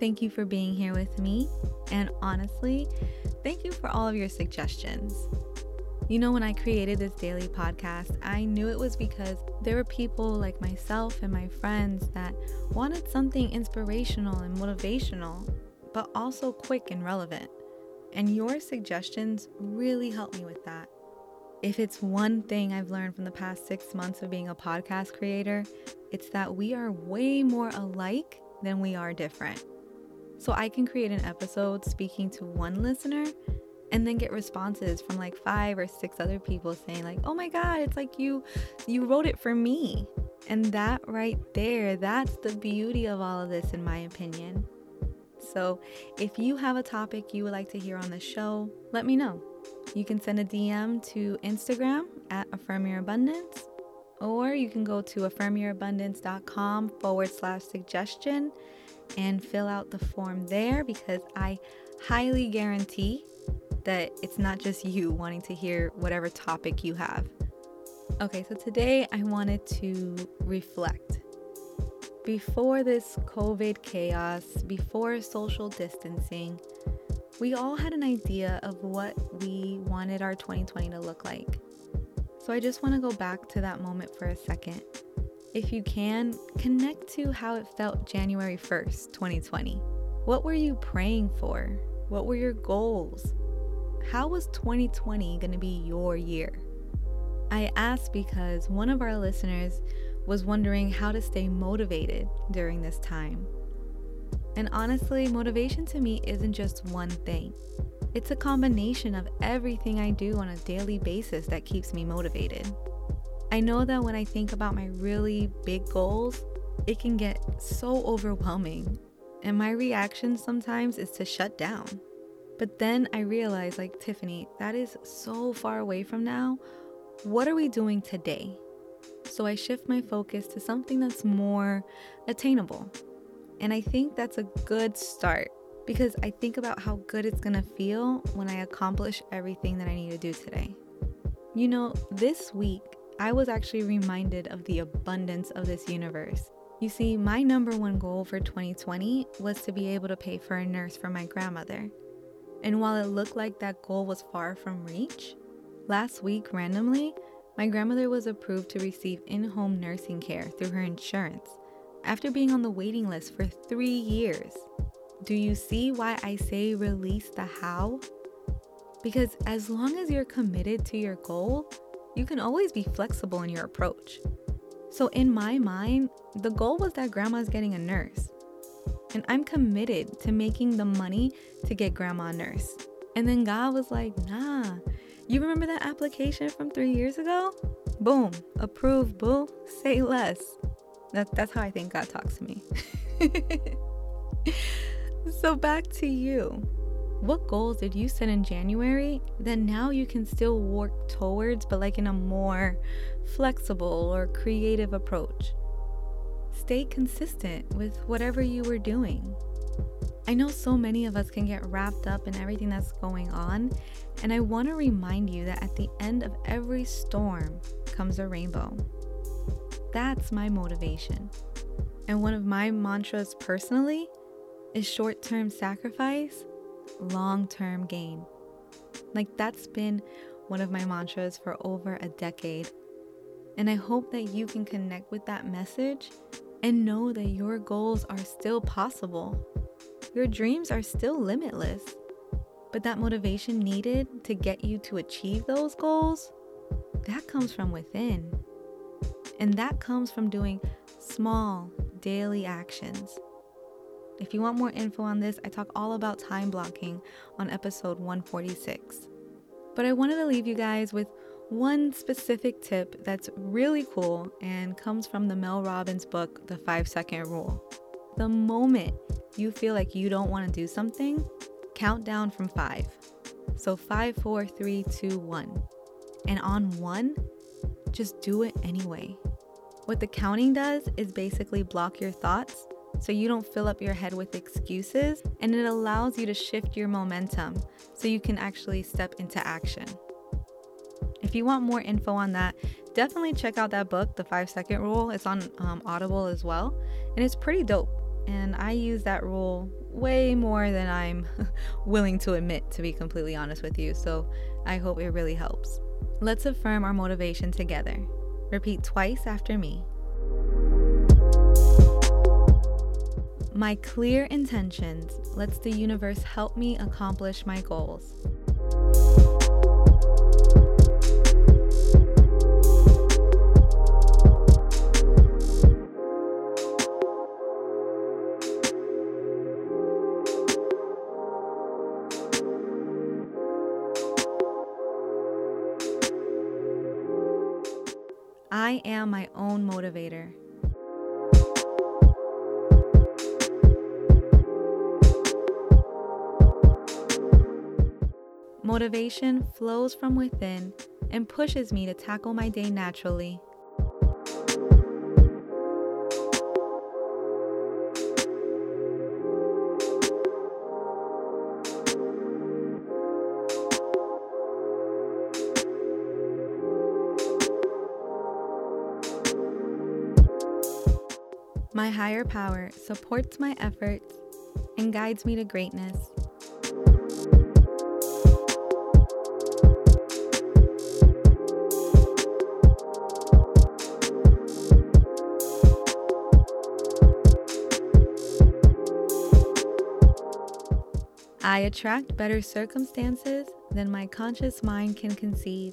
Thank you for being here with me. And honestly, thank you for all of your suggestions. You know, when I created this daily podcast, I knew it was because there were people like myself and my friends that wanted something inspirational and motivational, but also quick and relevant. And your suggestions really helped me with that. If it's one thing I've learned from the past six months of being a podcast creator, it's that we are way more alike than we are different. So I can create an episode speaking to one listener and then get responses from like five or six other people saying like, "Oh my god, it's like you you wrote it for me." And that right there, that's the beauty of all of this in my opinion. So, if you have a topic you would like to hear on the show, let me know. You can send a DM to Instagram at Affirm Your Abundance, or you can go to affirmyourabundance.com forward slash suggestion and fill out the form there because I highly guarantee that it's not just you wanting to hear whatever topic you have. Okay, so today I wanted to reflect. Before this COVID chaos, before social distancing, we all had an idea of what we wanted our 2020 to look like. So I just want to go back to that moment for a second. If you can, connect to how it felt January 1st, 2020. What were you praying for? What were your goals? How was 2020 going to be your year? I ask because one of our listeners was wondering how to stay motivated during this time. And honestly, motivation to me isn't just one thing. It's a combination of everything I do on a daily basis that keeps me motivated. I know that when I think about my really big goals, it can get so overwhelming. And my reaction sometimes is to shut down. But then I realize, like, Tiffany, that is so far away from now. What are we doing today? So I shift my focus to something that's more attainable. And I think that's a good start because I think about how good it's gonna feel when I accomplish everything that I need to do today. You know, this week I was actually reminded of the abundance of this universe. You see, my number one goal for 2020 was to be able to pay for a nurse for my grandmother. And while it looked like that goal was far from reach, last week randomly, my grandmother was approved to receive in home nursing care through her insurance after being on the waiting list for three years. Do you see why I say release the how? Because as long as you're committed to your goal, you can always be flexible in your approach. So, in my mind, the goal was that grandma's getting a nurse. And I'm committed to making the money to get grandma a nurse. And then God was like, nah, you remember that application from three years ago? Boom, approved, boo, say less. That, that's how I think God talks to me. so, back to you. What goals did you set in January that now you can still work towards, but like in a more flexible or creative approach? Stay consistent with whatever you were doing. I know so many of us can get wrapped up in everything that's going on, and I want to remind you that at the end of every storm comes a rainbow. That's my motivation. And one of my mantras personally is short term sacrifice, long term gain. Like that's been one of my mantras for over a decade. And I hope that you can connect with that message and know that your goals are still possible. Your dreams are still limitless. But that motivation needed to get you to achieve those goals, that comes from within. And that comes from doing small daily actions. If you want more info on this, I talk all about time blocking on episode 146. But I wanted to leave you guys with one specific tip that's really cool and comes from the Mel Robbins book, The Five Second Rule. The moment you feel like you don't want to do something, count down from five. So five, four, three, two, one. And on one, just do it anyway. What the counting does is basically block your thoughts so you don't fill up your head with excuses and it allows you to shift your momentum so you can actually step into action. If you want more info on that, definitely check out that book, The Five Second Rule. It's on um, Audible as well, and it's pretty dope. And I use that rule way more than I'm willing to admit, to be completely honest with you. So I hope it really helps. Let's affirm our motivation together. Repeat twice after me. My clear intentions lets the universe help me accomplish my goals. I am my own motivator. Motivation flows from within and pushes me to tackle my day naturally. My higher power supports my efforts and guides me to greatness. I attract better circumstances than my conscious mind can conceive.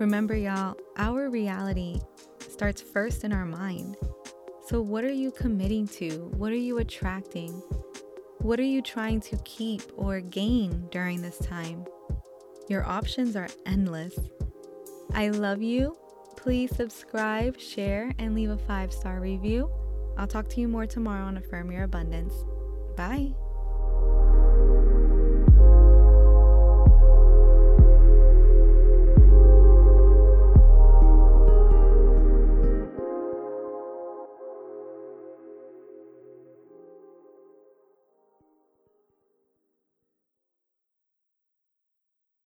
Remember, y'all, our reality starts first in our mind. So, what are you committing to? What are you attracting? What are you trying to keep or gain during this time? Your options are endless. I love you. Please subscribe, share, and leave a five star review. I'll talk to you more tomorrow on Affirm Your Abundance. Bye.